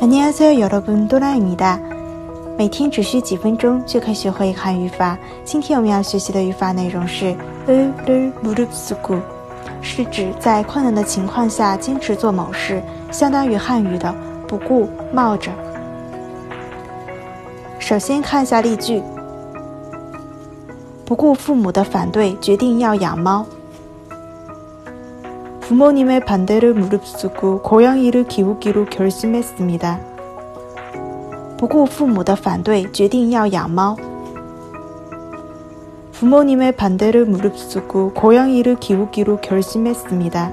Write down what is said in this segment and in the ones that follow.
안녕하세요，여러분，多拉입니다每天只需几分钟就可以学会汉语法。今天我们要学习的语法内容是을를무릎쓰고是指在困难的情况下坚持做某事，相当于汉语的不顾、冒着。首先看一下例句：不顾父母的反对，决定要养猫。 부모님의 반대를 무릅쓰고 고양이를 키우기로 결심했습니다. 不顾父母的反对，决定要养猫。 부모님의 반대를 무릅쓰고 고양이를 키우기로 결심했습니다.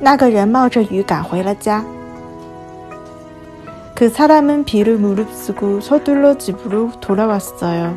那个人冒着雨赶回了家。그 사람은 비를 무릅쓰고 서둘러 집으로 돌아왔어요.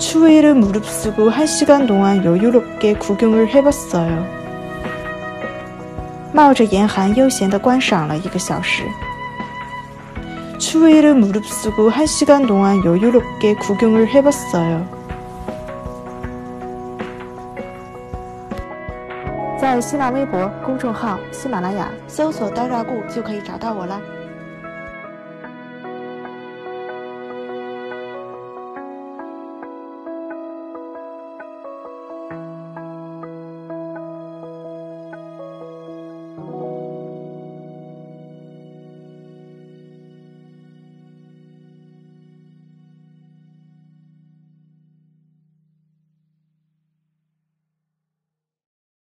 추위를 무릅쓰고 한 시간 동안 여유롭게 구경을 해봤어요. 冒着严寒悠闲地观赏了一个小时. 추위를 무릅쓰고 한 시간 동안 여유롭게 구경을 해봤어요. 在新浪微博公众号“喜马拉雅”搜索“刀扎固”就可以找到我了。